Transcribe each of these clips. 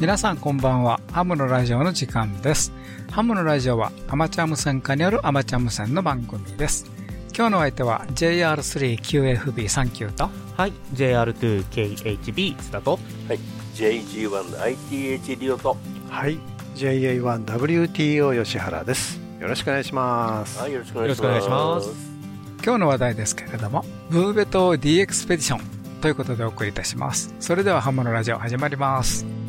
皆さんこんばんは。ハムのラジオの時間です。ハムのラジオはアマチュア無線化によるアマチュア無線の番組です。今日の相手は JR3QFB39 と。はい。JR2KHB 津田とはい。JG1ITH リオと。はい。JA1WTO 吉原です。よろしくお願いします。はい。よろしくお願いします。今日の話題ですけれどもブーベト D エクスペディションということでお送りいたします。それではハムのラジオ始まります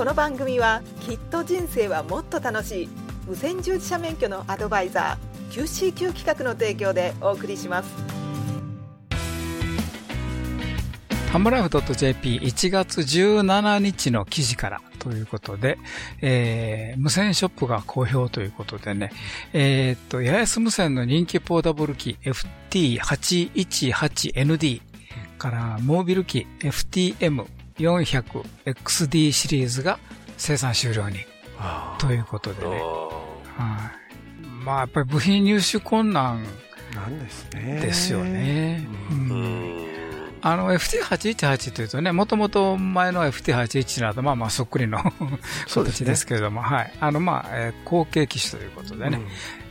この番組はきっと人生はもっと楽しい。無線従事者免許のアドバイザー QCQ 企画の提供でお送りします。ハムライフ .jp1 月17日の記事からということで、えー、無線ショップが好評ということでね、えー、っと、八重洲無線の人気ポータブル機 FT818ND からモービル機 FTM 400XD シリーズが生産終了に。ということでね。はい。まあやっぱり部品入手困難なんですね。ですよね。うんあの FT818 というとね、もともと前の FT817 など、まあまあそっくりの 形ですけれども、ね、はい。あのまあ、えー、後継機種ということでね。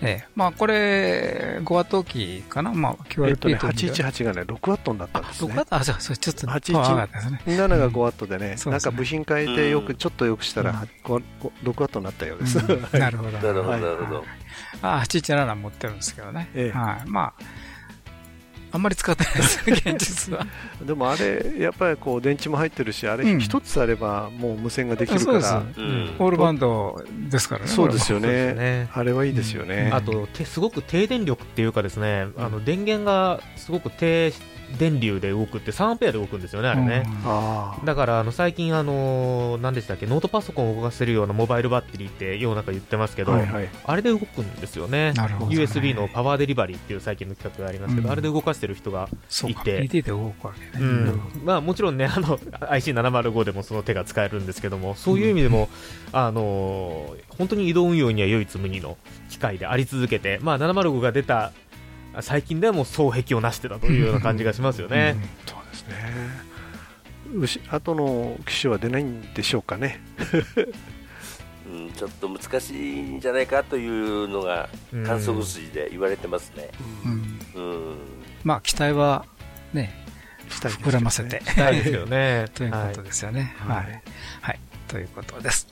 うん、えー、まあこれ、5ワット機かな？まあ QRP と、ね。818がね、6ワットになったんですね。6ワットあ、そう、そう、ちょっと、8 1ですね。7が5ワットでね、うん、なんか部品変えてよく、ちょっとよくしたら、6ワットになったようです。なるほど。なるほど、なるほど。あ、817持ってるんですけどね。ええ、はい。まあ、あんまり使ってないですね、現実は。でもあれ、やっぱりこう電池も入ってるし、あれ一つあればもう無線ができるから、オールバンドですからね。そうですよね。あれはいいですよね。あと、すごく低電力っていうかですね、あの電源がすごく低電流で動くって3アンペアで動くんですよね、あれね。うん、だからあの最近、あの何でしたっけ、ノートパソコンを動かせるようなモバイルバッテリーって世の中言ってますけど、はいはい、あれで動くんですよね、ね。USB のパワーデリバリーっていう最近の企画がありますけど、うん、あれで動かしてる人がいて、で動くわけね、うん。まあ、もちろんね、あの IC705 でもその手が使えるんですけども、そういう意味でも、あの本当に移動運用には唯一無二の機械であり続けて、まあ、705が出た最近ではもう双璧を成してたというような感じがしますよね。うん、そうですね牛後の機種は出ないんでしょうかね。うん、ちょっと難しいんじゃないかというのが観測筋で言われてますね。うん、うん、まあ期待はね、膨らませて、したいですよね。ということですよね。はい。はい。ということです。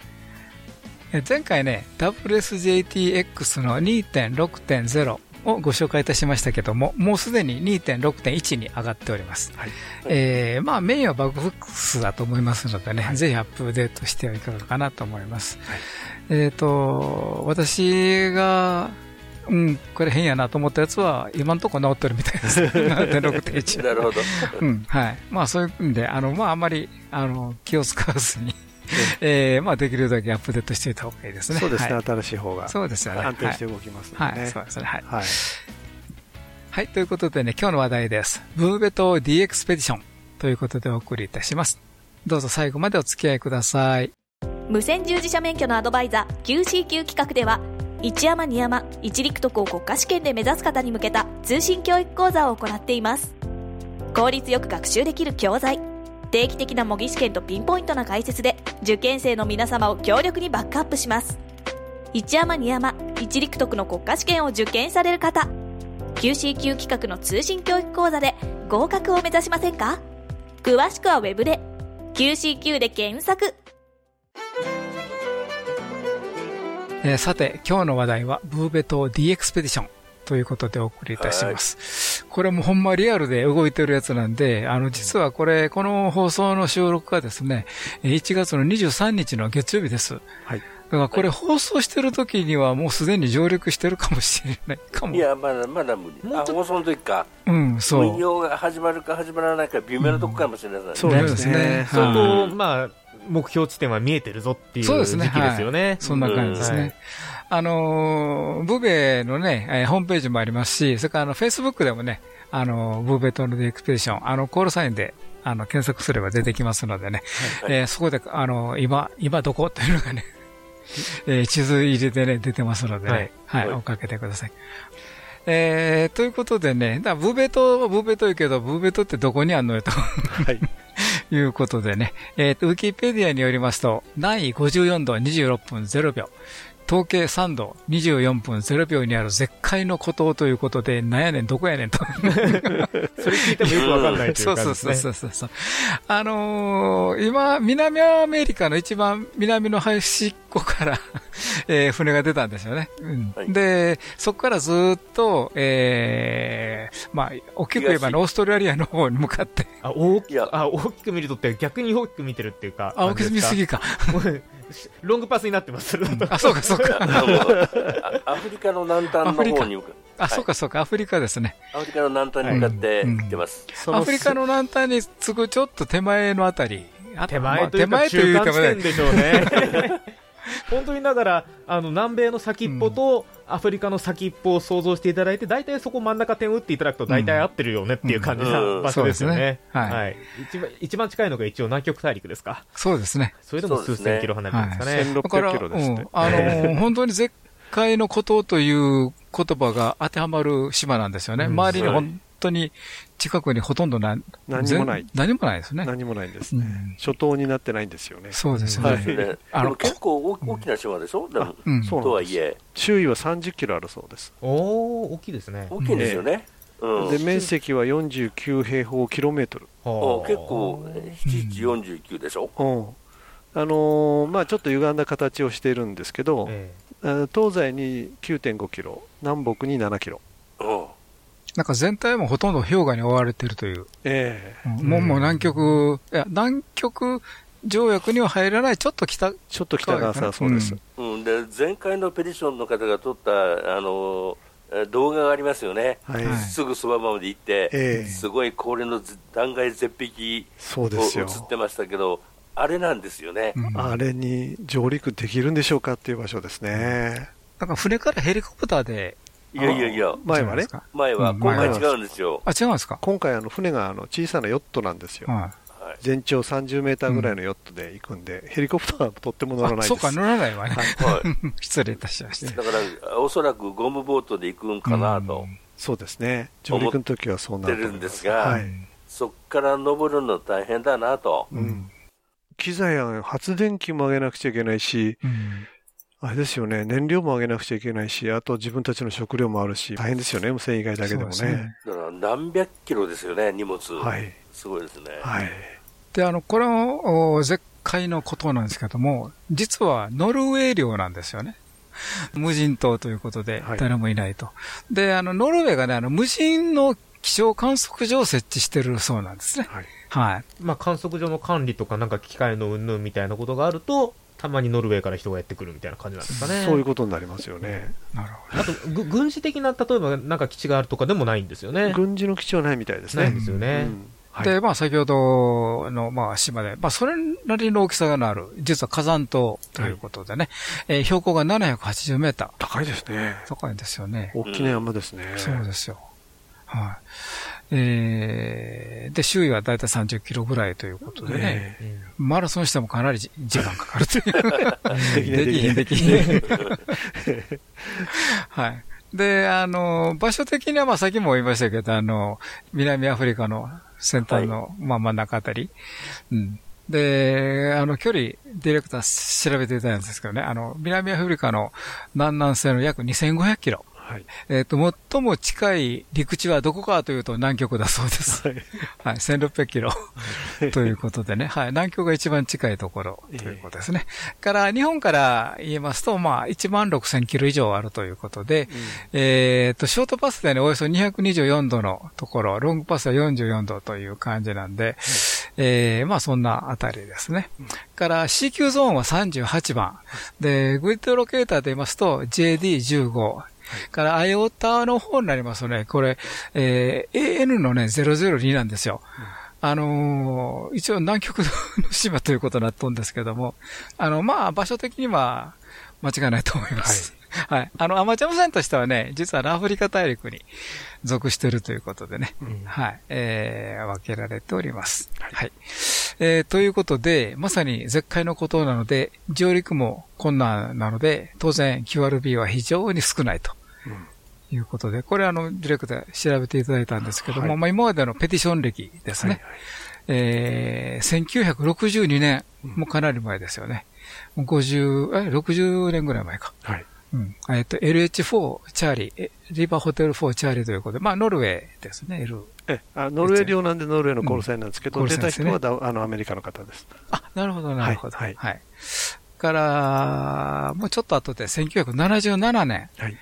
前回ね、WSJTX の2.6.0をご紹介いたしましたけども、もうすでに2.6.1に上がっております。はい、えー、まあメインはバグフックスだと思いますのでね、はい、ぜひアップデートしてはいかがかなと思います。はい、えっ、ー、と、私が、うん、これ変やなと思ったやつは、今のところ治ってるみたいです。7.6.1。なるほど。うん、はい。まあそういうんで、あの、まああんまり、あの、気を使わずにえー、まあできるだけアップデートしておいた方がいいですね。そうですね、新しい方が。そうですね。安定して動きますので、はい、そうですね。はい。はい。はい、ということでね、今日の話題です。ブーベト D エクスペディションということでお送りいたします。どうぞ最後までお付き合いください。無線従事者免許のアドバイザー QCQ 企画では、一山二山一陸徳を国家試験で目指す方に向けた通信教育講座を行っています。効率よく学習できる教材定期的な模擬試験とピンポイントな解説で受験生の皆様を強力にバックアップします。一山二山一陸徳の国家試験を受験される方。QCQ 企画の通信教育講座で合格を目指しませんか？詳しくはウェブで QCQ で検索。えー、さて、今日の話題は、ブーベ島 D エクスペディション。ということでお送りいたします。これもほんまリアルで動いてるやつなんで、あの、実はこれ、この放送の収録がですね、1月の23日の月曜日です。はい。だからこれ放送してる時にはもうすでに上陸してるかもしれないかも。いや、まだまだ無理。あ、放送の時か。うん、そう。運用が始まるか始まらないか微妙なとこかもしれない、ねうん、そうですね。相当、まあ、目標地点は見えてるぞっていう時期ですよね。そうですね。はい、そんな感じですね。うんあの、ブベのね、えー、ホームページもありますし、それからあの、フェイスブックでもね、あの、ブーベトのエクスペディション、あの、コールサインで、あの、検索すれば出てきますのでね、はい、えー、そこで、あの、今、今どこ？っていうのがね、えー、地図入れてね、出てますので、ね、はい、はい、追っかけてください。えー、ということでね、だブーベト、ブーベト言うけど、ブーベトってどこにあんのよと。はい。いうことでね、えっ、ー、と、ウィキペディアによりますと、南緯54度26分0秒、統計3度24分0秒にある絶海の孤島ということで、なんやねん、どこやねんと。それ聞いてもよくわかんないという感じですね。そうそうそうそう。あのー、今、南アメリカの一番南の端っこから えー、船が出たんですよね。うんはい、で、そこからずっと、えー、まあ、大きく言えばオーストラリアの方に向かって。あ、大きあ大きく見るとって逆に大きく見てるっていうか。あ、大きく見すぎか。ロングパスになってます。あ、そうか、そうか。アフリカの南端の方に向かあ、そうか、そうか、アフリカですね。アフリカの南端に向かって行ってます。アフリカの南端に次ぐちょっと手前のあたり。手前というか、中間地点でしょうね。本当にだから、あの、南米の先っぽと、アフリカの先っぽを想像していただいて、大体そこ真ん中点打っていただくと大体合ってるよねっていう感じな場所ですよね。はい。一番、一番近いのが一応南極大陸ですか。そうですね。それでも数千キロ離れてるんですかね。1600キロですね。あの、本当に絶海のことという言葉が当てはまる島なんですよね。周りに本当に近くにほとんどな何もない。何もないですね。何もないんですね。うん、初頭になってないんですよね。そうですね。ねあの結構大きな島でしょ、でも、うん、とはいえ。周囲は30キロあるそうです。おお大きいですね。大きいんですよね。うん、で面積は49平方キロメートル。結構、7時49でしょ？うん、あのー、まあ、ちょっと歪んだ形をしているんですけど、えー、東西に9.5キロ、南北に7キロ。なんか全体もほとんど氷河に覆われているという。ええ。ー、もう、もう南極、いや、南極条約には入らない、ちょっと北、ちょっと北側さ、そうです。うん、で、前回のペディションの方が撮った、あの、動画がありますよね、はい、すぐそばまで行って、えー、すごい高齢の断崖絶壁を映ってましたけど、あれなんですよね、うん、あれに上陸できるんでしょうかっていう場所ですね。なんか船からヘリコプターでいやいやいや、前はね。前は、今回違うんですよ。あ、違うんですか？今回、あの、船があの小さなヨットなんですよ。はい、全長30メーターぐらいのヨットで行くんで、ヘリコプターはとっても乗らないです。そうか、乗らないわね。はい、失礼いたしました。だから、おそらくゴムボートで行くんかなと。そうですね。上陸の時はそうなってるんですが、そっから登るの大変だなと。機材や発電機も上げなくちゃいけないし、あれですよね、燃料も上げなくちゃいけないし、あと自分たちの食料もあるし、大変ですよね、無線以外だけでもね。ねだから何百キロですよね、荷物。はい。すごいですね。はい。で、あの、これも絶海のことなんですけども、実はノルウェー領なんですよね。無人島ということで、誰もいないと。はい、で、あの、ノルウェーがね、あの、無人の気象観測所を設置してるそうなんですね。はい。はい。まあ、観測所の管理とか、なんか機械の云々みたいなことがあると、たまにノルウェーから人がやってくるみたいな感じなんですかね。そういうことになりますよね。なるほど。あと、軍事的な、例えばなんか基地があるとかでもないんですよね。軍事の基地はないみたいですね。ないんですよね。うん、で、まあ先ほどの、まあ島で、まあそれなりの大きさがある、実は火山島ということでね、はい、えー、標高が780メーター。高いですね。高いですよね。大きな山ですね。そうですよ。はい。えー、で、周囲はだいたい30キロぐらいということでね、マラソンしてもかなり時間かかるという。できひん、できひん。はい。で、あの、場所的には、まあ、さっきも言いましたけど、あの、南アフリカの先端の、はい、まあ、真ん中あたり。うん。で、あの、距離、ディレクター調べていたんですけどね、あの、南アフリカの南南西の約2500キロ。はい、えっ、ー、と、最も近い陸地はどこかというと南極だそうです。はい。はい、1600キロということでね。はい。南極が一番近いところということですね。えー、から、日本から言いますと、まあ、1万6000キロ以上あるということで、うん、えっ、ー、と、ショートパスでね、およそ224度のところ、ロングパスは44度という感じなんで、えー、まあ、そんなあたりですね。うん、から、C 級ゾーンは38番。で、グリッドロケーターで言いますと、JD15、から、アイオタの方になりますとね、これ、えー、AN のね、002なんですよ。うん、あのー、一応南極の島ということになっとんですけども、あの、まあ、場所的には間違いないと思います。はい。はい。あの、アマチュア無線としてはね、実はアフリカ大陸に属しているということでね、うん、はい。えー、分けられております。はい、はいえー、ということで、まさに絶海のことなので、上陸も困難なので、当然 QRB は非常に少ないということで、これあの、ディレクター調べていただいたんですけども、はい、まあ今までのペティション歴ですね。はいはい、えー、1962年、もうかなり前ですよね。50、え、60年ぐらい前か。はい。うん。えっと、LH4 チャーリー、リバーホテル4チャーリーということで、まあ、ノルウェーですね、L。え、あノルウェー領なんでノルウェーのコールサインなんですけど、うん、出た人はあのアメリカの方です。あ、なるほど、なるほど。はい。はい。から、もうちょっと後で1977年に、はい、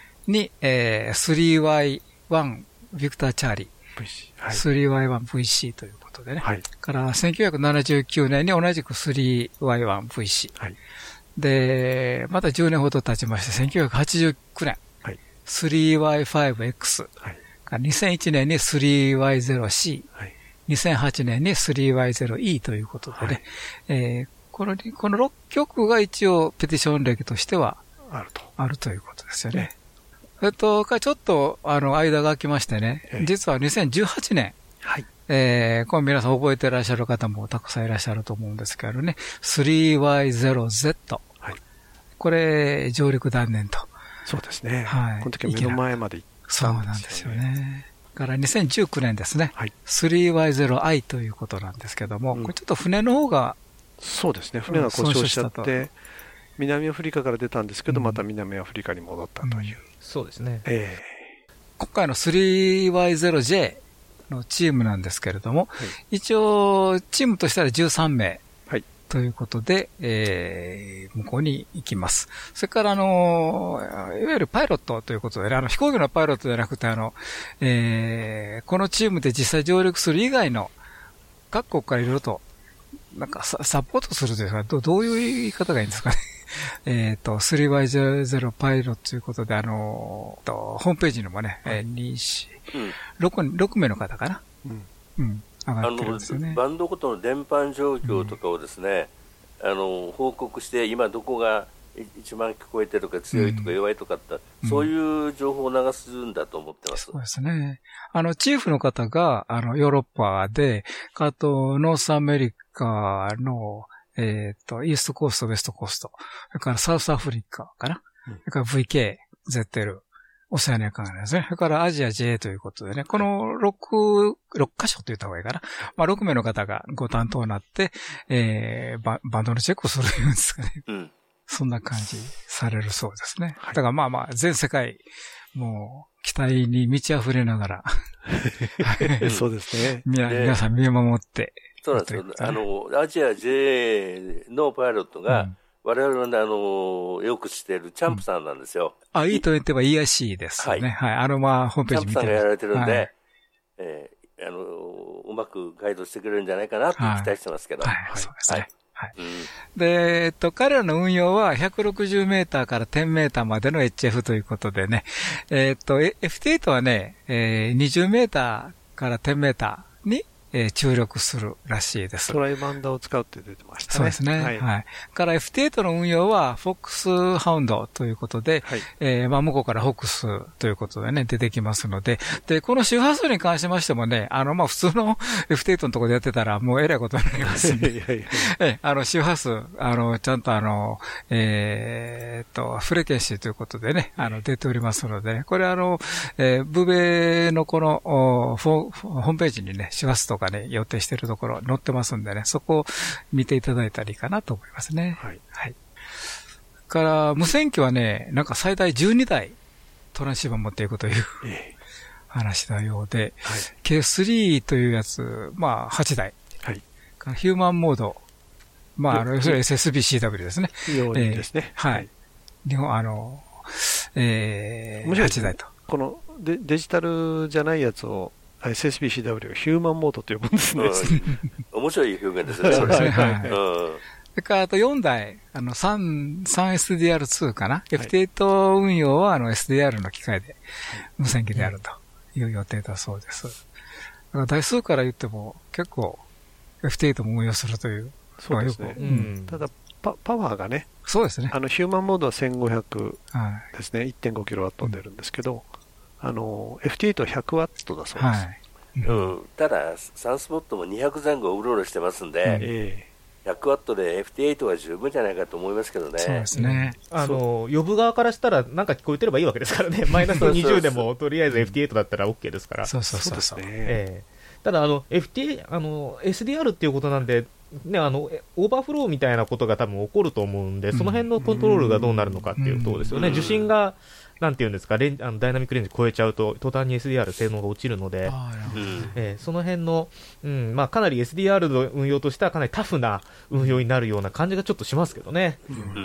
えー、3Y1 ビクター・チャーリー。VC。はい、3Y1VC ということでね。はい。から1979年に同じく 3Y1VC。はい。で、また10年ほど経ちまして、1989年。はい。3Y5X。はい。2001年に 3Y0C。はい。2008年に 3Y0E ということでね。はい、えー、この、この6曲が一応ペティション歴としては、あると。あるということですよね。えっと、ちょっと、あの、間が空きましてね、実は2018年、はい。えー、これ皆さん覚えていらっしゃる方もたくさんいらっしゃると思うんですけどね、3Y0Z。はい。これ、上陸断念と。そうですね。はい。この時は目の前まで行ったんですよ、ね、そうなんですよね。から2019年ですね。はい。3Y0I ということなんですけども、うん、これちょっと船の方が、そうですね。船が故障しちゃって、南アフリカから出たんですけど、また南アフリカに戻ったという。うん、そうですね。ええー、今回の 3Y0J のチームなんですけれども、はい、一応、チームとしては13名。はい。ということで、えー、向こうに行きます。それから、あの、いわゆるパイロットということで、あの、飛行機のパイロットじゃなくて、あの、えー、このチームで実際上陸する以外の、各国からいろいろと、なんかササポートするというか、どどういう言い方がいいんですかね。えっと、3Y00 パイロットということで、あの、とホームページにもね、えー、2、4、6、6名の方かな？うん。うん。上がってるんですよね。バンドごとの電波状況とかをですね、うん、あの、報告して、今どこが一番聞こえてるか強いとか弱いとかって、うん、そういう情報を流すんだと思ってます。そうですね。あの、チーフの方が、あの、ヨーロッパで、あと、 North America の、えっ、ー、と、 East Coast、West Coast。それから South Africa かな。うん、それから VK、ZL、オセアニア関連ですね。それからアジア J ということでね、この6、6箇所と言った方がいいかな。まあ、6名の方がご担当になって、えー、バンドのチェックをするんですかね。うん。そんな感じされるそうですね。はい、だからまあまあ、全世界、もう、期待に満ち溢れながら そうです ね。皆さん見守ってそうなんですよ。あの、アジア J のパイロットが、我々のあの、よく知っているチャンプさんなんですよ。うん、あ、いいと言っては EIC ですね。はい。はい。あの、まあ、ホームページ見てチャンプさんがやられてるんで、はい、えー、あの、うまくガイドしてくれるんじゃないかなと期待してますけど。はい、はい、そうですね。はいはい。うん、で、えっと、彼らの運用は160メーターから10メーターまでの HF ということでね、えっと、FT8 はね、えー、20メーターから10メーターにえー、注力するらしいです。トライバンダを使うって出てましたね。そうですね。はい。はい、から FT8 の運用は、フォックスハウンドということで、はい、えー、まあ、向こうからフォックスということでね、出てきますので、で、この周波数に関しましてもね、あの、まあ、普通の FT8 のところでやってたら、もうえらいことになりますんで、いやいやえ、あの、周波数、あの、ちゃんとあの、えー、っと、フレケンシーということでね、あの、出ておりますので、ね、これあの、えー、ブベのこの、ホームページにね、周波数とかかね、予定しているところ載ってますんでね、そこを見ていただいたらいいかなと思いますね。はい。はい。から、無線機はね、なんか最大12台トランシーバー持っていくという、話のようで、はい、K3 というやつ、まあ8台。はい。ヒューマンモード、まあ、あの、それ SSBCW ですね。ですね。えー、はい。日本、あの、えー、面白い、8台と。このデデジタルじゃないやつを SSBCW ヒューマンモードと呼ぶんですね。うん、面白い表現ですね。そうですね。はい。それからあと4台、あの、3、3SDR2 かな、はい、?F8 運用はあの SDR の機械で無線機であるという予定だそうです。だから台数から言っても結構 F8 も運用するという。そうですね。うん、ただパ、パワーがね。そうですね。あの、ヒューマンモードは1500ですね。はい、1.5キロワット出るんですけど、あの、FT8 は100ワットだそうです。はい。うん、ただ、サンスポットも200前後うろうろしてますんで、100ワットで FT8 は十分じゃないかと思いますけどね。そうですね。あの、呼ぶ側からしたら、なんか聞こえてればいいわけですからね。マイナス20でも、とりあえず FT8 だったら OK ですから。そうそうそうそう。ええただ、あの、FT、あの、SDR っていうことなんで、ね、あの、オーバーフローみたいなことが多分起こると思うんで、その辺のコントロールがどうなるのかっていうところですよね。受信が、なんていうんですか、レンあのダイナミックレンジ超えちゃうと、途端に SDR 性能が落ちるので、えー、その辺の、うんまあ、かなり SDR の運用としてはかなりタフな運用になるような感じがちょっとしますけどね、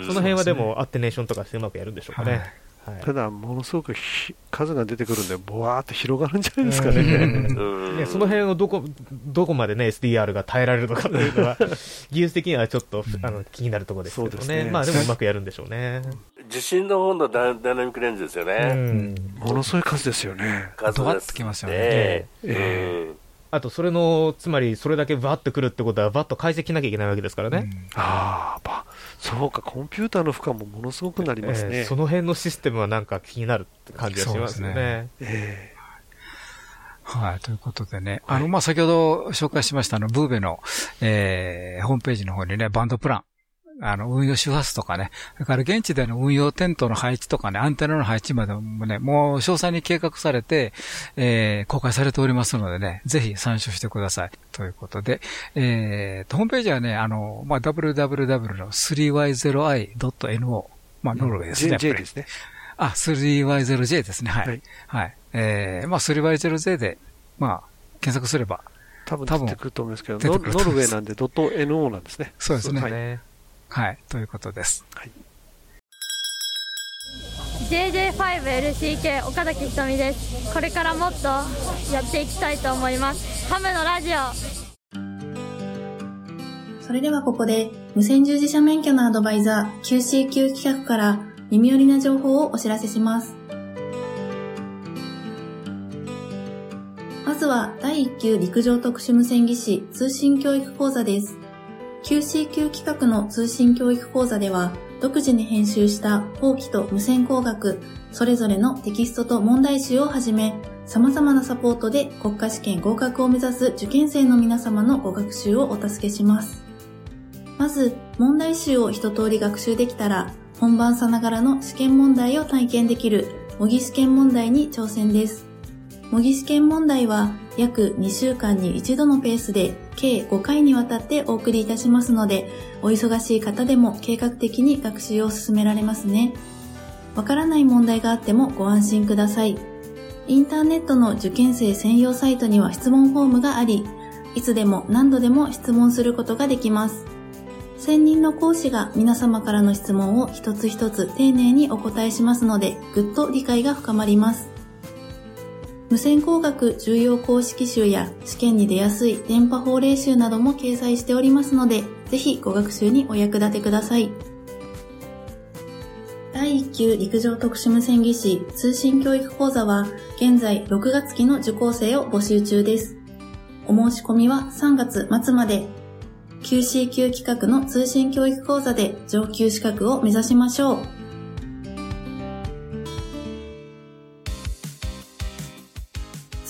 その辺はでも、 attenuation とかしてうまくやるんでしょうかね。はいはい、ただ、ものすごく数が出てくるんで、ぼわーって広がるんじゃないですかね。ねその辺をどこどこまで、ね、SDR が耐えられるのかというのは、技術的にはちょっと、あの気になるところですけどね、ね。まあ、でもうまくやるんでしょうね。受信の方のダイナミックレンズですよね。ものすごい数ですよね。数がってきますよね。えー、えーあと、それの、つまり、それだけバッとくるってことは、バッと解析しなきゃいけないわけですからね。うん、ああ、そうか、コンピューターの負荷もものすごくなりますね。えー、その辺のシステムはなんか気になるって感じがしますね。ねえー、はい、ということでね、あの、まあ、先ほど紹介しました、あの、ブーベの、えー、ホームページの方にね、バンドプラン、あの、運用周波数とかね、それから現地での運用テントの配置とかね、アンテナの配置までもね、もう詳細に計画されて、えー、公開されておりますのでね、ぜひ参照してください。ということで、えー、ホームページはね、あの、まあ、www の 3y0i.no、まあ、ノルウェーですね。J ですね。あ、3y0j ですね。はい。はい。はい、えー、まあ、3y0j で、まあ、検索すれば、多分出てくると思いますけど、ノルウェーなんでドット .no なんですね。そうですね。はいはい、ということです。はい。JJ5LCK 岡崎ひとみです。これからもっとやっていきたいと思います。ハムのラジオ。それではここで無線従事者免許のアドバイザー QCQ 企画から耳寄りな情報をお知らせします。まずは第1級陸上特殊無線技師通信教育講座です QCQ 企画の通信教育講座では、独自に編集した法規と無線工学、それぞれのテキストと問題集をはじめ、様々なサポートで国家試験合格を目指す受験生の皆様のご学習をお助けします。まず、問題集を一通り学習できたら、本番さながらの試験問題を体験できる模擬試験問題に挑戦です。模擬試験問題は約2週間に一度のペースで計5回にわたってお送りいたしますので、お忙しい方でも計画的に学習を進められますね。わからない問題があってもご安心ください。インターネットの受験生専用サイトには質問フォームがあり、いつでも何度でも質問することができます。専任の講師が皆様からの質問を一つ一つ丁寧にお答えしますので、ぐっと理解が深まります。無線工学重要公式集や試験に出やすい電波法令集なども掲載しておりますので、ぜひご学習にお役立てください。第1級陸上特殊無線技師通信教育講座は現在6月期の受講生を募集中です。お申し込みは3月末まで QC 級企画の通信教育講座で上級資格を目指しましょう。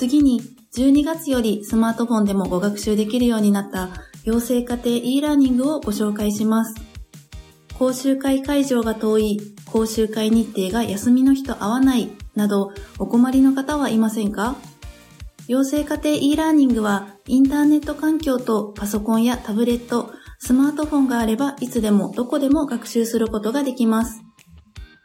次に、12月よりスマートフォンでもご学習できるようになった養成家庭 e ラーニングをご紹介します。講習会会場が遠い、講習会日程が休みの日と合わないなどお困りの方はいませんか？養成家庭 e ラーニングはインターネット環境とパソコンやタブレット、スマートフォンがあればいつでもどこでも学習することができます。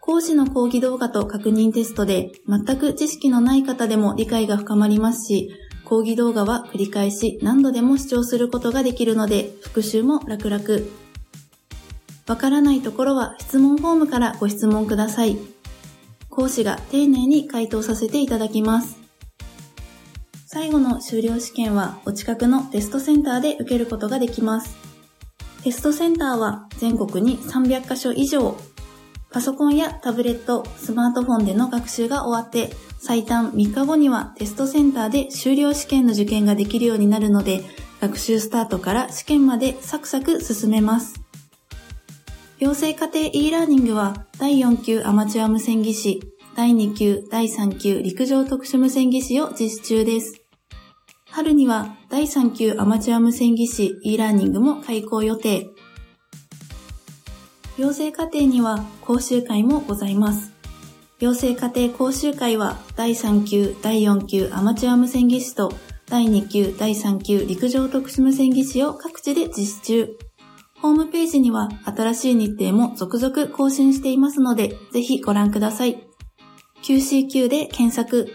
講師の講義動画と確認テストで全く知識のない方でも理解が深まりますし、講義動画は繰り返し何度でも視聴することができるので復習も楽々。わからないところは質問フォームからご質問ください。講師が丁寧に回答させていただきます。最後の修了試験はお近くのテストセンターで受けることができます。テストセンターは全国に300カ所以上パソコンやタブレット、スマートフォンでの学習が終わって、最短3日後にはテストセンターで修了試験の受験ができるようになるので、学習スタートから試験までサクサク進めます。養成家庭 e ラーニングは第4級アマチュア無線技師、第2級、第3級陸上特殊無線技師を実施中です。春には第3級アマチュア無線技師 e ラーニングも開講予定。養成課程には講習会もございます。養成課程講習会は第3級、第4級アマチュア無線技師と第2級、第3級陸上特殊無線技師を各地で実施中。ホームページには新しい日程も続々更新していますので、ぜひご覧ください。QCQ で検索。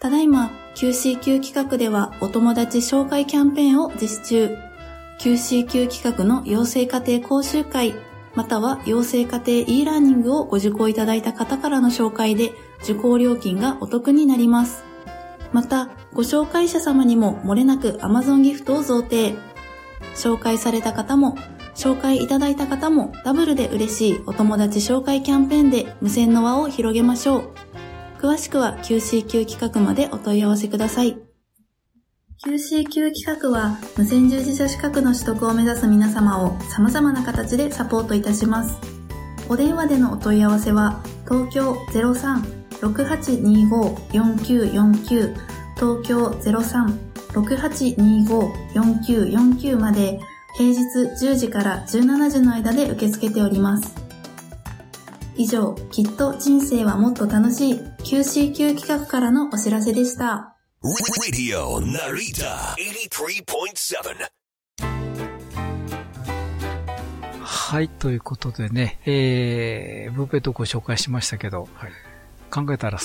ただいま QCQ 企画ではお友達紹介キャンペーンを実施中。QCQ 企画の養成家庭講習会、または養成家庭 e ラーニングをご受講いただいた方からの紹介で受講料金がお得になります。また、ご紹介者様にも漏れなく Amazon ギフトを贈呈。紹介された方も、紹介いただいた方もダブルで嬉しいお友達紹介キャンペーンで無線の輪を広げましょう。詳しくは QCQ 企画までお問い合わせください。QCQ 企画は無線従事者資格の取得を目指す皆様を様々な形でサポートいたします。お電話でのお問い合わせは東京03-6825-4949東京03-6825-4949まで平日10時から17時の間で受け付けております。以上、きっと人生はもっと楽しい QCQ 企画からのお知らせでした。Radio Narita 83.7はい、ということでね、えー、ブーペットご紹介しましたけど、はい、考えたら、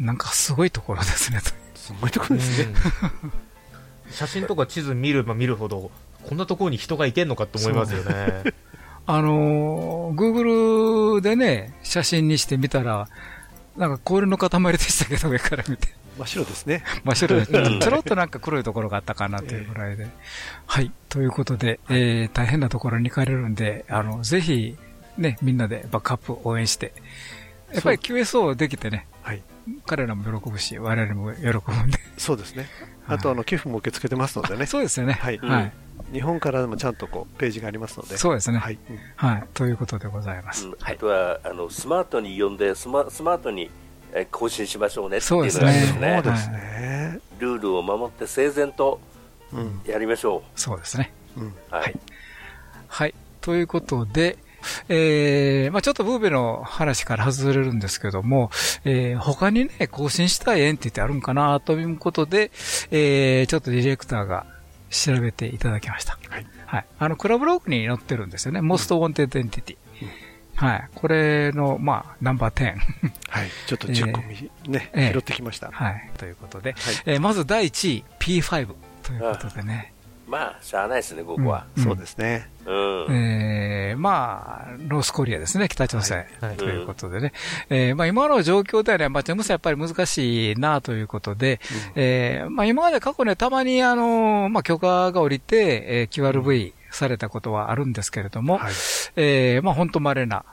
なんかすごいところですね、すごいところですね。写真とか地図見れば見るほど、こんなところに人がいてんのかと思いますよね。あのー、Google でね、写真にしてみたら、なんか氷の塊でしたけど、上から見て。真っ白ですね。真っ白です。ちょろっとなんか黒いところがあったかなというぐらいで。はい。ということで、えー、大変なところに行かれるんで、あの、ぜひ、ね、みんなでバックアップ応援して、やっぱり QSO できてね、はい、彼らも喜ぶし、我々も喜ぶんで。そうですね。あと、あの、寄付も受け付けてますのでね。そうですよね。はい。はい。日本からでもちゃんとこうページがありますので。そうですね。はい。はい。ということでございます。あとは、あの、スマートに呼んで、スマスマートに更新しましょうねっていうのがありますね。そうですね。ルールを守って整然とやりましょう。そうですね。はい。はい。ということで、えー、まあちょっとブーベの話から外れるんですけども、えー、他にね、更新したいエンティティあるんかなということで、えー、ちょっとディレクターが調べていただきました。はい。はい。あの、 Club Log に載ってるんですよね。 Most Wanted Entity。はい。これの、まあ、ナンバー10。はい。ちょっと10個見、ね、えー、拾ってきました。はい。ということで、はい、えー、まず第1位、P5 ということでね。まあ、しゃあないですね、ここは。うん、そうですね。うん。えー、まあ、ノースコリアですね、北朝鮮。はい、ということでね。うん、えー、まあ、今の状況ではね、まあ、ジャムスやっぱり難しいなということで、うん、えー、まあ、今まで過去ね、たまに、あの、まあ、許可が下りて、えー、QRV されたことはあるんですけれども、はい、えー、まあ、本当稀な、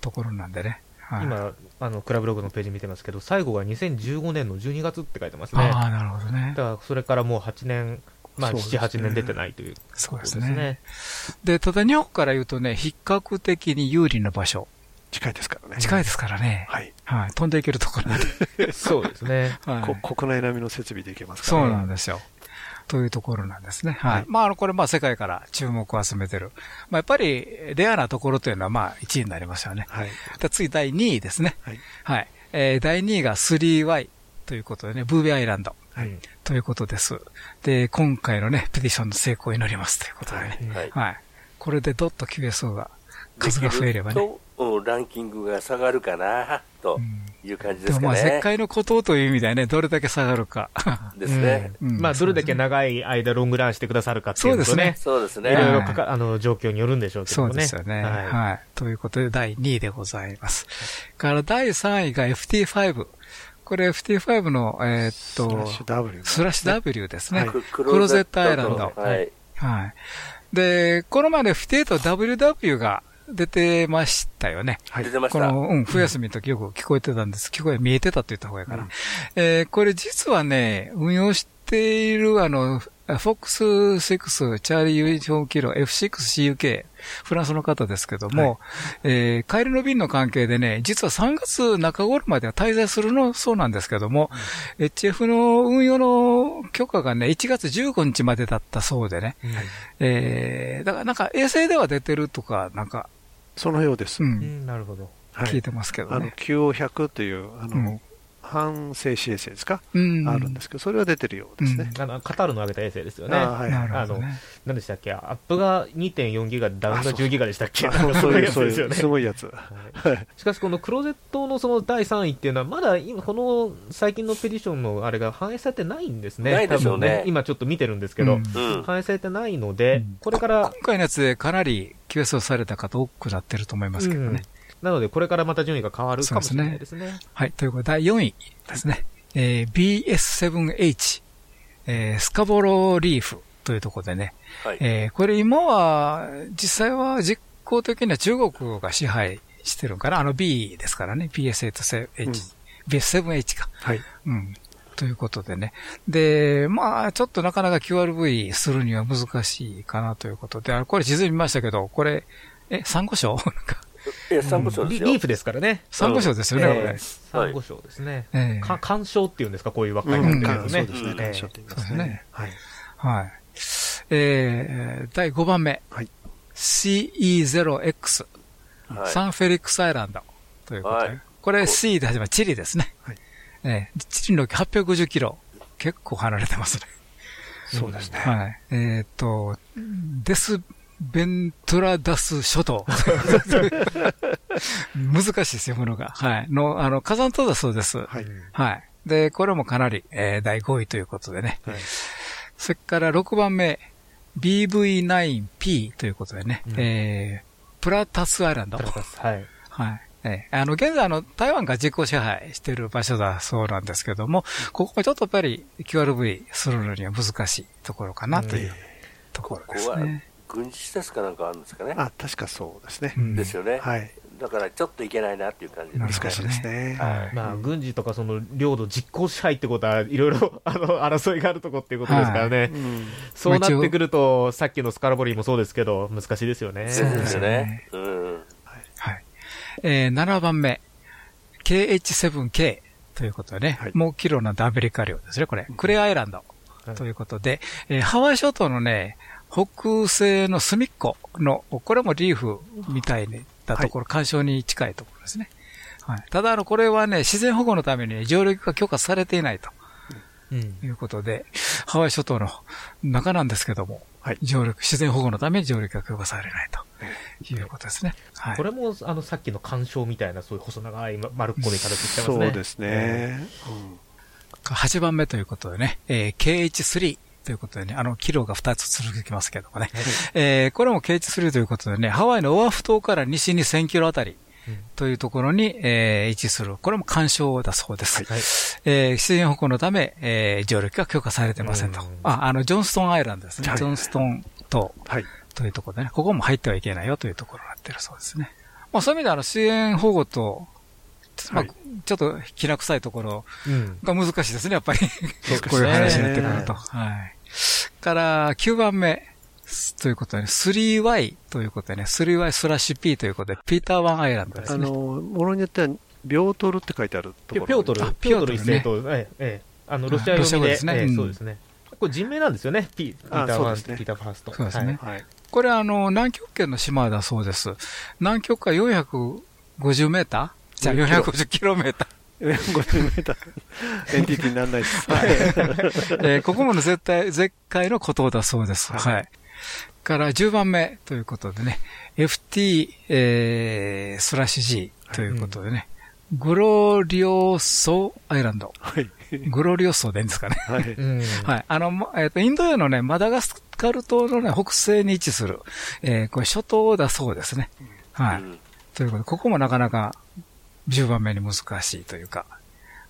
ところなんでね。はい、今、あの、クラブログのページ見てますけど、最後が2015年の12月って書いてますね。ああ、なるほどね。だから、それからもう8年、まあ、7、8年出てないという、そうですね。で、ただ日本から言うとね、比較的に有利な場所。近いですからね。近いですからね。はい。はい。飛んでいけるところで。そうですね。はい、国内並みの設備でいけますから、ね、そうなんですよ。というところなんですね。はい。はい、まあ、あの、これ、まあ、世界から注目を集めてる。まあ、やっぱり、レアなところというのは、まあ、1位になりますよね。はい。で次、第2位ですね。はい。はい。えー、第2位が 3Y ということでね、ブーベアイランド。はい。ということです。で、今回のね、ペティションの成功を祈りますということでね。はい。はい。これでドッと QSO が、数が増えればね。うん、ランキングが下がるかな、という感じですかね。でもまあ、石灰のことという意味ではね、どれだけ下がるか。ですね。うん、まあ、どれだけ長い間ロングランしてくださるかっていうとね。そうですね。そうですね。いろいろかか、あの、状況によるんでしょうけどね。そうですよね。はい。はい、ということで、第2位でございます。から第3位が FT5。これ FT5 の、えー、っと、スラッシュ W。スラッシュ W ですね。はい、クロゼットアイランド。はい。はい。で、この前の FT と WW が出てましたよね。はい。出てました。この、うん、冬休みの時よく聞こえてたんです。聞こえ、見えてたって言った方がいいかな。うん、えー、これ実はね、運用しているあの、FOX6 チャーリーユニフォームキロ F6CUK、フランスの方ですけども、はい、えー、帰りの便の関係でね、実は3月中頃までは滞在するのそうなんですけども、うん、HF の運用の許可がね、1月15日までだったそうでね、うん、えー、だからなんか衛星では出てるとか、なんか、そのようです。うん、なるほど。聞いてますけどね。あの、QO100 という、あの、反静止衛星ですか、うん、あるんですけど、それは出てるようですね。うん、あのカタールの上げた衛星ですよね。あ、はい、あの、何でしたっけ、アップが2.4ギガ、ダウンが10ギガでしたっけ？そういうやつですよね。すごいやつ。はい、しかし、このクローゼットのその第3位っていうのは、まだ今、この最近のペディションのあれが反映されてないんですね。ないでしょうね。今ちょっと見てるんですけど、うん、反映されてないので、これから。今回のやつでかなり QS をされた方多くなってると思いますけどね。なので、これからまた順位が変わるかもしれないですね。すねはい。ということで、第4位ですね。えー、BS7H、えー、スカボロリーフというところでね、はい、えー、これ今は、実際は実行的には中国が支配してるから、あの B ですからね、BS8H、うん、BS7H か。はい。うん。ということでね。で、まあ、ちょっとなかなか QRV するには難しいかなということで、これ地図見ましたけど、これ、え、サンゴ礁なんか、いや、サンゴ礁ですよ。リーフですからね。サンゴ礁ですよね、これ。サンゴ礁ですね。か干渉っていうんですか、こういう若いのっていうね。そうですね、干渉って言いますね。はい。はい。えー、第5番目。はい。CE0X。サンフェリックスアイランド。ということで。これ C で始まるチリですね。はい。えー、チリの850キロ。結構離れてますね。そうですね。はい。えっと、デスベントラダス諸島。難しいですよ、ものが。はい。の、あの、火山島だそうです。はい。はい。で、これもかなり、えー、第5位ということでね。はい。それから6番目、BV9P ということでね。うん、えー、プラタスアイランド。プラタス。はい。はい。えー、あの、現在あの、台湾が実効支配している場所だそうなんですけども、ここもちょっとやっぱり QRV するのには難しいところかなというところですね。軍事施設かなんかあるんですかね。あ、確かそうですね。ですよね。はい。だからちょっといけないなっていう感じ難しいですね。はい。まあ、軍事とかその領土実効支配ってことはいろいろあの 争いがあるとこっていうことですからね。そうなってくると、さっきのスカラボリーもそうですけど、難しいですよね。そうですよね。うん。はい。えー、7番目。KH7K ということでね。もうキロなんてアメリカ領ですね、これ。クレアアイランド。ということで、えー、ハワイ諸島のね、北西の隅っこの、これもリーフみたいなところ、干渉に近いところですね。はい。ただ、あの、これはね、自然保護のために上陸が許可されていないと。うん、いうことで、ハワイ諸島の中なんですけども、はい、上陸、自然保護のために上陸が許可されないということですね。はい、これも、あの、さっきの干渉みたいな、そういう細長い丸っこい形してますね。そうですね。うん、8番目ということでね、えー、KH3 ということでね、あの、キロが2つ続きますけどもね。えー、これも KH3 ということでね、ハワイのオアフ島から西に1000キロあたり、というところに、えー、位置する。これも干渉だそうです。はい、えー、自然保護のため、えー、上陸が許可されてませんと。あ、あの、ジョンストンアイランドですね。はい、ジョンストン島、はい、というところでね、ここも入ってはいけないよというところになってるそうですね。まあそういう意味であの、自然保護と、まあ、ちょっときな臭いところが難しいですね、やっぱり。こういう話になってくると。はい。から9番目。ということで、ね、3Y ということでね、3Y スラッシュ P ということで、ピーターワンアイランドですね。あの、ものによっては、ビョートルって書いてあるところ。ピョートル、ピョートル一世と、ええ、あの、ロシア読みで、ですね、ええ、そうですね。これ人名なんですよね、ピーターワン、ピーターファースト。そうですね。はい、これあの、南極圏の島だそうです。南極から450メーター？じゃあ450キロメーター。50メーター、エンティティにならないです。はい。えー、ここもの絶対、絶海のことだそうです。はい。はい、から10番目ということでね、FT、えー、スラッシュ G ということでね、うん、グロリオソアイランド。はい。グロリオソでいいんですかね。はい。はい。あの、えっ、ー、と、インド洋のね、マダガスカル島のね、北西に位置する、えー、これ諸島だそうですね。はい。うん、ということで、ここもなかなか10番目に難しいというか、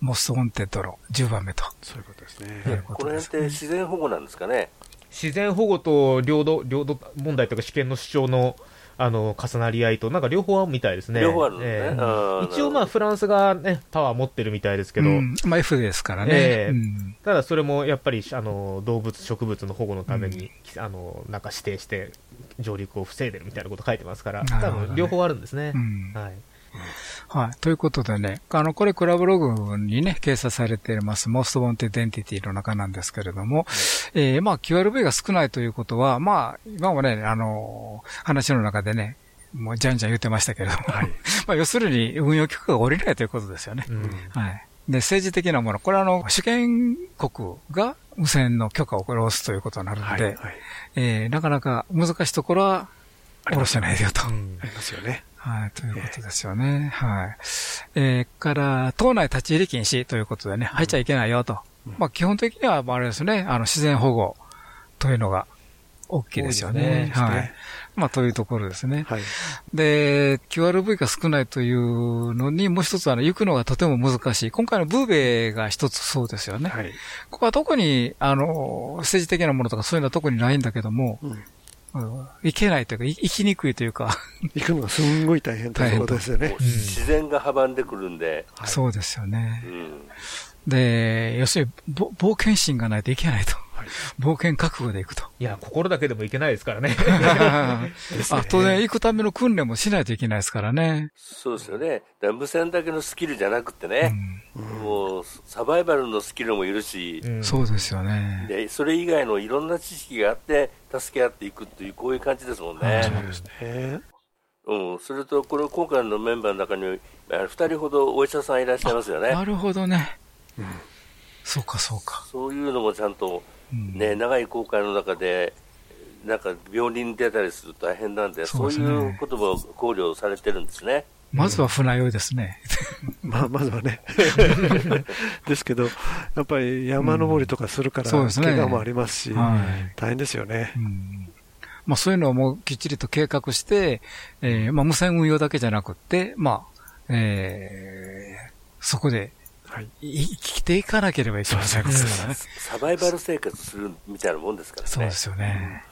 Most Wanted の10番目と。そういうことですね。この辺って自然保護なんですかね？自然保護と領土、領土問題とか主権の主張のあの重なり合いと、なんか両方みたいですね。両方あるんですね。えー、一応、まあ、フランスが、ね、パワー持ってるみたいですけど、うん、まあ、F ですからね。えー、ただ、それもやっぱりあの動物、植物の保護のために、あのなんか指定して、上陸を防いでるみたいなこと書いてますから、ね、多分両方あるんですね。はいはい。ということでね、あの、これクラブログにね、掲載されています、Most Wanted Entity の中なんですけれども、えー、まあ、QRV が少ないということは、まあ、今もね、あの、話の中でね、もうじゃんじゃん言ってましたけれども、はい、まあ、要するに運用許可が下りないということですよね。うん、はい。で、政治的なもの、これはあの、主権国が無線の許可を下ろすということになるので、はいはい、えー、なかなか難しいところは下ろせないでよと。ありますよね。はい、ということですよね。はい。えー、から、島内立ち入り禁止ということでね、入っちゃいけないよと。うん、まあ、基本的には、あれですね、あの、自然保護というのが大きいですよね。ねはい。まあ、というところですね。はい。で、QRV が少ないというのに、もう一つはね、行くのがとても難しい。今回のブーベが一つそうですよね。はい。ここは特に、あの、政治的なものとかそういうのは特にないんだけども、うん行けないというか、行きにくいというか。行くのがすんごい大変ということですよね。自然が阻んでくるんで。そうですよね。で、要するに、冒険心がないといけないと。冒険覚悟で行くと。いや、心だけでもいけないですからね。あ当然、行くための訓練もしないといけないですからね。そうですよね。無線だけのスキルじゃなくてね、うん、もう、サバイバルのスキルもいるし、うん、そうですよね。で、それ以外のいろんな知識があって、助け合っていくっていう、こういう感じですもんね。そうですね。うん、それと、この今回のメンバーの中に、二人ほどお医者さんいらっしゃいますよね。なるほどね。うん、そうか、そうか。そういうのもちゃんと、ね、長い航海の中で、なんか病人出たりすると大変なんで、そう、ね,、いうことも考慮されてるんですね。まずは船酔いですね。まあ、まずはね。ですけど、やっぱり山登りとかするから、うん、怪我もありますし、はい、大変ですよね。うんまあ、そういうのをもうきっちりと計画して、えー、まあ、無線運用だけじゃなくて、まあ、えー、そこではい、生きていかなければいけませんからね。サバイバル生活するみたいなもんですからね。そうですよね。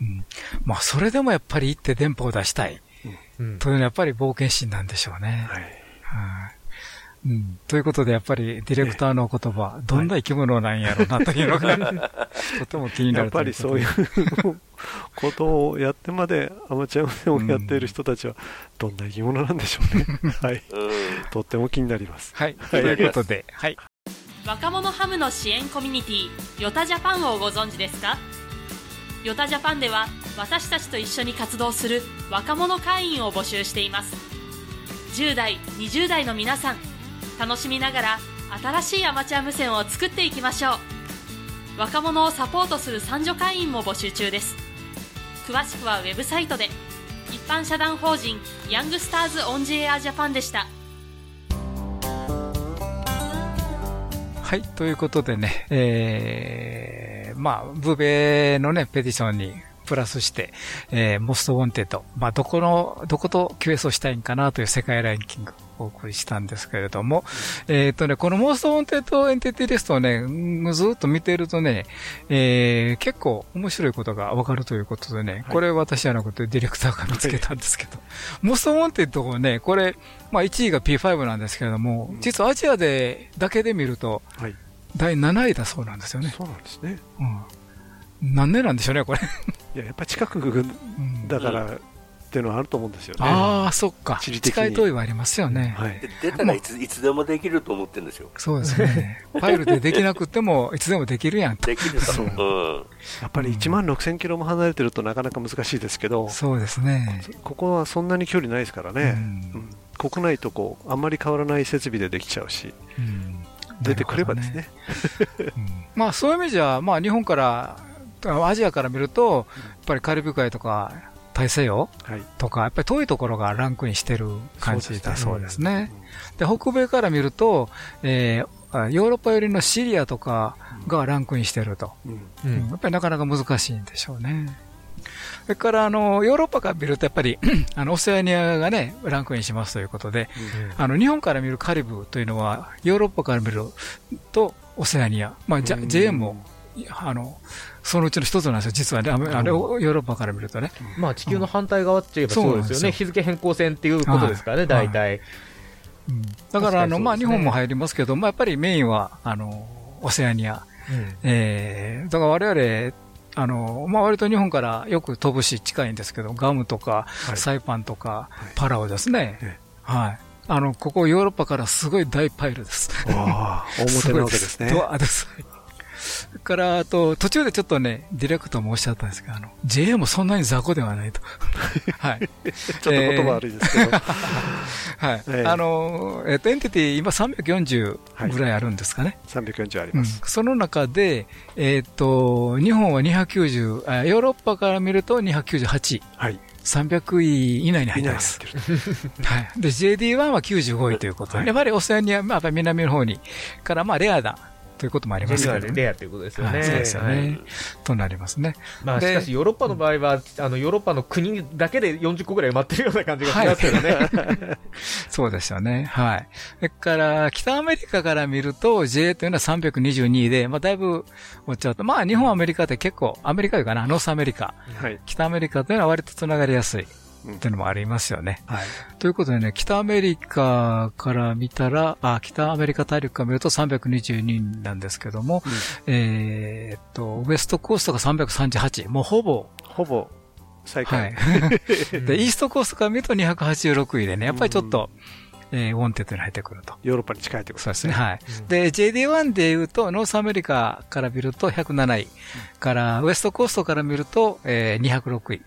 うん、まあ、それでもやっぱり行って電波を出したい。うん、というのはやっぱり冒険心なんでしょうね。はい。はいうん、ということで、やっぱりディレクターの言葉、どんな生き物なんやろうなというのが、とても気になるやっぱりそういう ことをやってまでアマチュア無線をやっている人たちは、どんな生き物なんでしょうね。はい。とっても気になります。はい。ということで、はい。若者ハムの支援コミュニティ、ヨタジャパンをご存知ですか？ヨタジャパンでは、私たちと一緒に活動する若者会員を募集しています。10代、20代の皆さん、楽しみながら新しいアマチュア無線を作っていきましょう。若者をサポートする三女会員も募集中です。詳しくはウェブサイトで。一般社団法人ヤングスターズオンジエアジャパンでした。はい、ということでね、えー、まあ、ブベのね、ペディションにプラスして、えー、 Most Wanted、まあ、どこの、どこと QS をしたいんかなという世界ランキングお送りしたんですけれども、えっ、とね、この Most Wanted Entity List をね、ずっと見てるとね、えー、結構面白いことがわかるということでね、これ私じゃなくてディレクターが見つけたんですけど、 Most Wanted をね、これ、まあ1位が P5 なんですけれども、実はアジアでだけで見ると、第7位だそうなんですよね。そうなんですね。うん。なんでなんでしょうね、これ。いや、やっぱ近くだから、っていうのはあると思うんですよね。ああ、そっか。地理的近い遠いはありますよね。はい。出たらいついつでもできると思ってるんですよ。そうですね。ファイルでできなくても、いつでもできるやんできるそう。うん。やっぱり1万6000キロも離れてるとなかなか難しいですけど、そうですね。ここはそんなに距離ないですからね。国内とこう、あんまり変わらない設備でできちゃうし。出てくればですね。まあそういう意味じゃ、まあ日本から、アジアから見ると、やっぱりカリブ海とか大西洋とか、やっぱり遠いところがランクインしてる感じだそうですね。で、北米から見ると、えー、ヨーロッパ寄りのシリアとかがランクインしてると。うん、やっぱりなかなか難しいんでしょうね。それから、あの、ヨーロッパから見ると、やっぱり あの、オセアニアがね、ランクインしますということで、うん、あの、日本から見るカリブというのは、ヨーロッパから見ると、オセアニア、まあ、JM もあの、そのうちの一つなんですよ、実はね、あれ、ヨーロッパから見るとね。まあ、地球の反対側って言えばそうですよね、日付変更線っていうことですからね、大体。だから、あの、まあ、日本も入りますけど、まあ、やっぱりメインは、あの、オセアニア。えだから我々、あの、まあ、割と日本からよく飛ぶし近いんですけど、ガムとか、サイパンとか、パラオですね。はい。あの、ここヨーロッパからすごい大パイルです。ああ、大表なわけですね。ドアです。から、あと、途中でちょっとね、ディレクターもおっしゃったんですけど、あの、JA もそんなに雑魚ではないと。はい。ちょっと言葉悪いですけど。はい。えー、あの、えっ、ー、と、エンティティ、今340ぐらいあるんですかね。はい、340あります。うん、その中で、えっ、ー、と、日本は290、ヨーロッパから見ると298。はい。300位以内に入ってます。はい。で、JD1 は95位ということで、はい、やっぱりオセアニア、まあ、南の方に、からまあ、レアなということもありますけど、ね、レアということですよね。そうですよね。となりますね。まあ、しかしヨーロッパの場合は、あの、ヨーロッパの国だけで40個ぐらい埋まってるような感じがしますけどね。そうですよね。はい。それから、北アメリカから見ると、J というのは322で、まあ、だいぶ落ちちゃうと、まあ、日本、アメリカって結構、アメリカいうかな、 North America。はい。北アメリカというのは割と繋がりやすい。っていうのもありますよね。はい。ということでね、北アメリカから見たら、あ、北アメリカ大陸から見ると322なんですけども、うん、えっと、 West Coast が338。もうほぼ。ほぼ、最下位。はい。で、 East Coast から見ると286位でね、やっぱりちょっと、えー、 Wanted に入ってくると。ヨーロッパに近いってことですね。そうですね。はい。うん、で、JD1 で言うと、 North America から見ると107位。から、 West Coast から見ると、えー、206位。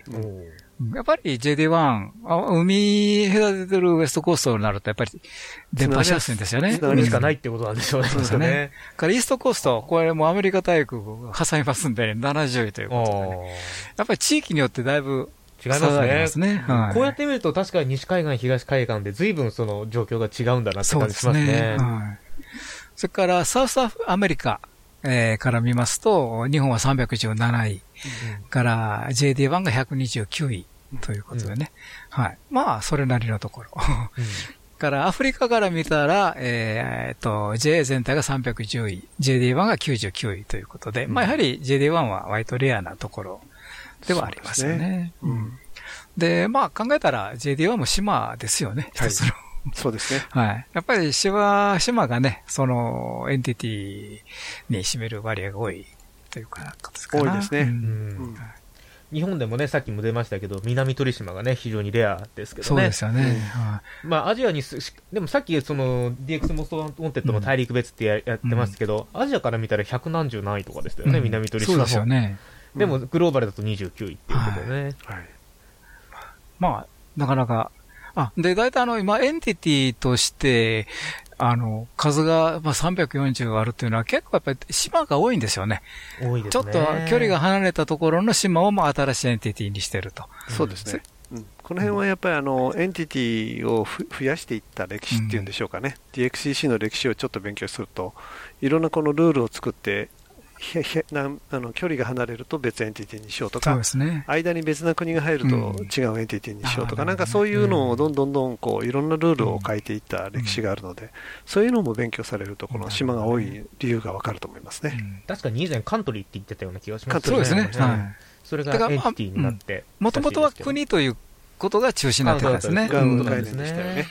やっぱり JD1、海隔ててる West Coast になると、やっぱり伝播しやすいんですよね。海しかないってことなんでしょうね。そうですね。から East Coast、これもアメリカ大陸挟みますんで、70位ということで、ね、やっぱり地域によってだいぶ違いますね。ますねはい、こうやって見ると確かに西海岸、東海岸で随分その状況が違うんだなって感じしますね。そねはい、それから South America、えー、から見ますと、日本は317位、から JD1 が129位ということでね。うん、はい。まあ、それなりのところ。うん からアフリカから見たら、えー、っと、JA 全体が310位、JD1 が99位ということで、うん、まあやはり JD1 は割とレアなところではありますよね。ねうん、で、まあ考えたら JD1 も島ですよね、一つの。そうですね。はい。やっぱり島、島がね、そのエンティティに占める割合が多いというか、多いですね。うん、日本でもね、さっきも出ましたけど、南鳥島がね、非常にレアですけどね。そうですよね。うん、まあ、アジアにでもさっき、その、DX Most Wanted の大陸別ってや,、やってますけど、アジアから見たら百何十何位とかですよね、南鳥島そうですよね。でも、グローバルだと29位っていうことでね。はい。まあ、なかなか、あ、で、大体あの、今、エンティティとして、あの、数が、まあ、340あるっていうのは結構やっぱり島が多いんですよね。多いですね。ちょっと距離が離れたところの島をまあ新しいエンティティにしてると。そうですね。うん、この辺はやっぱりあのエンティティを増やしていった歴史っていうんでしょうかね、うん、DXCC の歴史をちょっと勉強すると、いろんなこのルールを作って、あの距離が離れると別エンティティにしようとか、ね、間に別な国が入ると違うエンティティにしようとか、うん、なんかそういうのをどんどんどんこういろんなルールを変えていった歴史があるので、うん、そういうのも勉強されると、この島が多い理由がわかると思いますね、うん、確かに以前、カントリーって言ってたような気がしますね。そうですね、はい、それがエンティティになって。もともとは国ということが中心になってたんですね。概念でしたよね。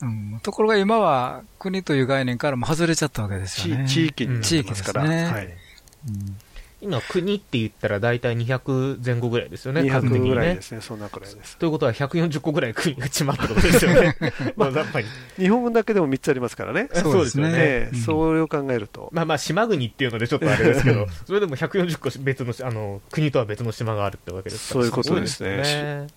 うん、ところが今は国という概念からも外れちゃったわけですよね。地域になってますから。ね、はい。うん今、国って言ったら大体200前後ぐらいですよね、200ぐらいですね、そんなくらいです。ということは140個ぐらい国がちまったことですよね。まあ、やっぱり。日本だけでも3つありますからね。そうですよね。それを考えると。まあまあ、島国っていうのでちょっとあれですけど、それでも140個別の、あの、国とは別の島があるってわけですから。そういうことですね。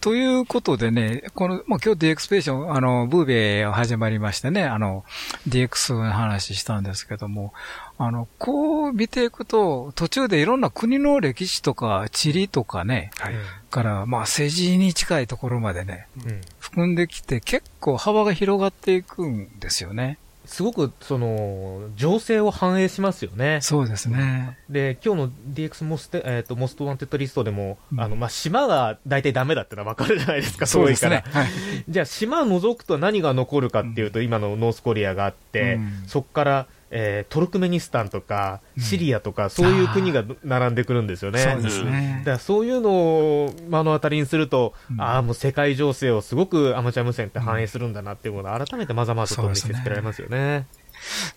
ということでね、この、まあ今日 DX ペーション、あの、ブーベ始まりましてね、あの、DX の話したんですけども、あの、こう見ていくと、途中でいろんな国の歴史とか地理とかね、はい、から、まあ政治に近いところまでね、うん、含んできて結構幅が広がっていくんですよね。すごく、その、情勢を反映しますよね。そうですね。で、今日の DX モステ、えっ、ー、と、 Most Wanted List でも、うん、あの、まあ、島が大体ダメだってのはわかるじゃないですか、そうですね。はい、じゃあ、島を除くと何が残るかっていうと、うん、今の North Korea があって、うん、そこから、えー、トルクメニスタンとか、シリアとか、そういう国が並んでくるんですよね。そうですね。だからそういうのを目の当たりにすると、うん、ああ、もう世界情勢をすごくアマチュア無線って反映するんだなっていうものを改めてまざまざと見せつけられますよね。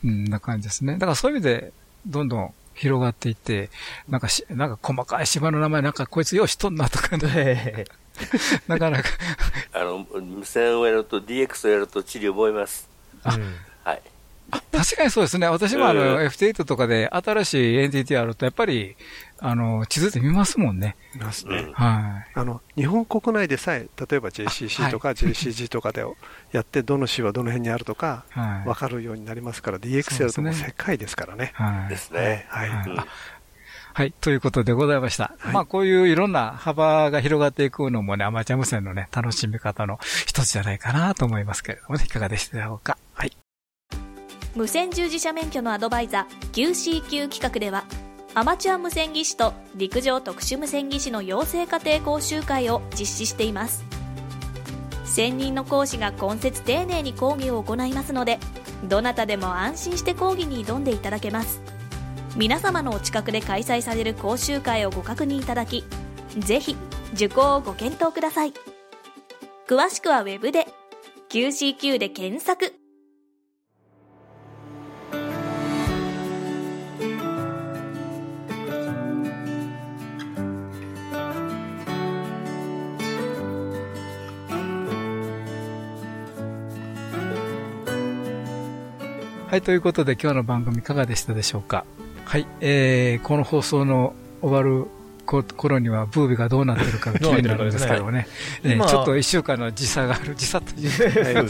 うん、な感じですね。だからそういう意味で、どんどん広がっていって、なんかし、なんか細かい島の名前なんかこいつようしとんなとかね。なかなかあの、無線をやると DX をやると治療覚えます。あ、はい。確かにそうですね。私もあの、F8 とかで新しい NTT あると、やっぱり、あの、地図で見ますもんね。見ますね。はい。あの、日本国内でさえ、例えば JCC とか JCG とかでやって、どの市はどの辺にあるとか、わかるようになりますから、DX やるとも世界ですからね。はい。ですね。はい。はい。ということでございました。はい、まあ、こういういろんな幅が広がっていくのもね、アマチュア無線のね、楽しみ方の一つじゃないかなと思いますけれどもね、いかがでしたでしょうか。はい。無線従事者免許のアドバイザー QCQ 企画ではアマチュア無線技師と陸上特殊無線技師の養成家庭講習会を実施しています。専任の講師が今節丁寧に講義を行いますのでどなたでも安心して講義に挑んでいただけます。皆様のお近くで開催される講習会をご確認いただきぜひ受講をご検討ください。詳しくは Web で QCQ で検索。はい、ということで今日の番組いかがでしたでしょうか？はい、えー、この放送の終わる頃にはブービがどうなってるかが気になるんですけどね、ねちょっと1週間の時差がある、時差という、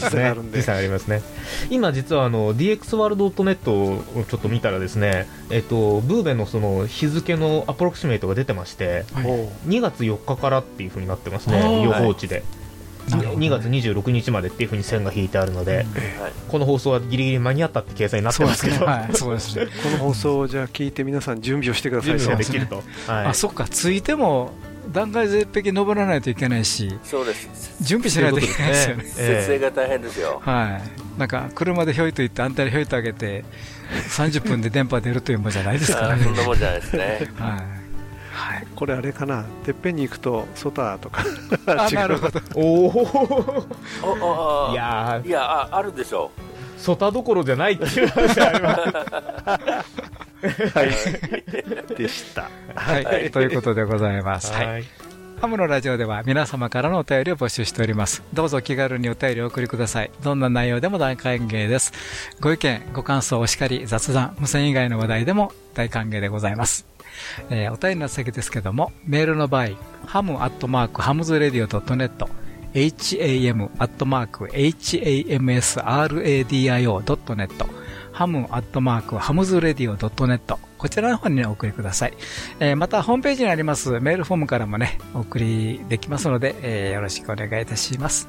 時差があるんで、時差がありますね。今、実はあの DX ワールド .net をちょっと見たら、ですね、えっと、ブーベのその日付のアプロクシメートが出てまして、はい、2月4日からっていうふうになってますね、予報値で。はい2月26日までっていうふうに線が引いてあるので、この放送はギリギリ間に合ったって計算になってますけど、そうですね、この放送をじゃあ聞いて皆さん準備をしてください準備できると、はい、あそっか。ついても断崖絶壁登らないといけないしそうです。準備しないといけないですよね。設営が大変ですよ。はい。なんか車でひょいと行って安泰にひょいと上げて30分で電波出るというもんじゃないですからね。そんなもんじゃないですね。はいはい、これあれかな、てっぺんに行くとソターとか。あ なるほど。おおいやいやああるでしょう。ソタどころじゃないっていう話あります。はい、でした、はい、はい、ということでございます。はい、ハムのラジオでは皆様からのお便りを募集しております。どうぞ気軽にお便りをお送りください。どんな内容でも大歓迎です。ご意見、ご感想、お叱り、雑談、無線以外の話題でも大歓迎でございます。えー、お便りの先ですけども、メールの場合、 ham アットマーク hamsradio.net、ham アットマーク hamsradio.net、 ham アットマーク hamsradio.net、こちらの方に、ね、お送りください。えー、また、ホームページにありますメールフォームからもね、お送りできますので、えー、よろしくお願いいたします。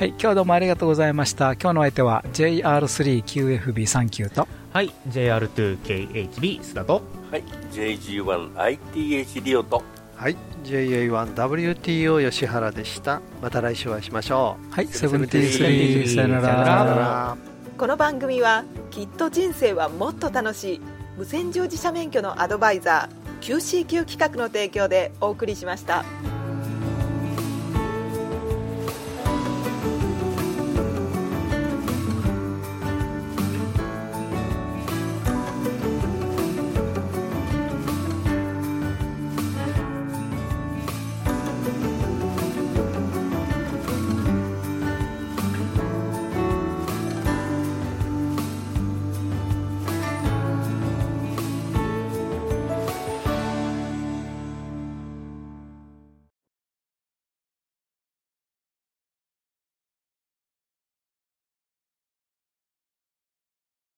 はい、今日はどうもありがとうございました。今日の相手は JR3QFB39 と、はい、JR2KHB 須田と、はい、JG1ITH リオと、はい、JA1WTO 吉原でした。また来週お会いしましょう。はい、セブンティースリー、さよなら。この番組は、きっと人生はもっと楽しい、無線乗自社免許のアドバイザー、QCQ 企画の提供でお送りしました。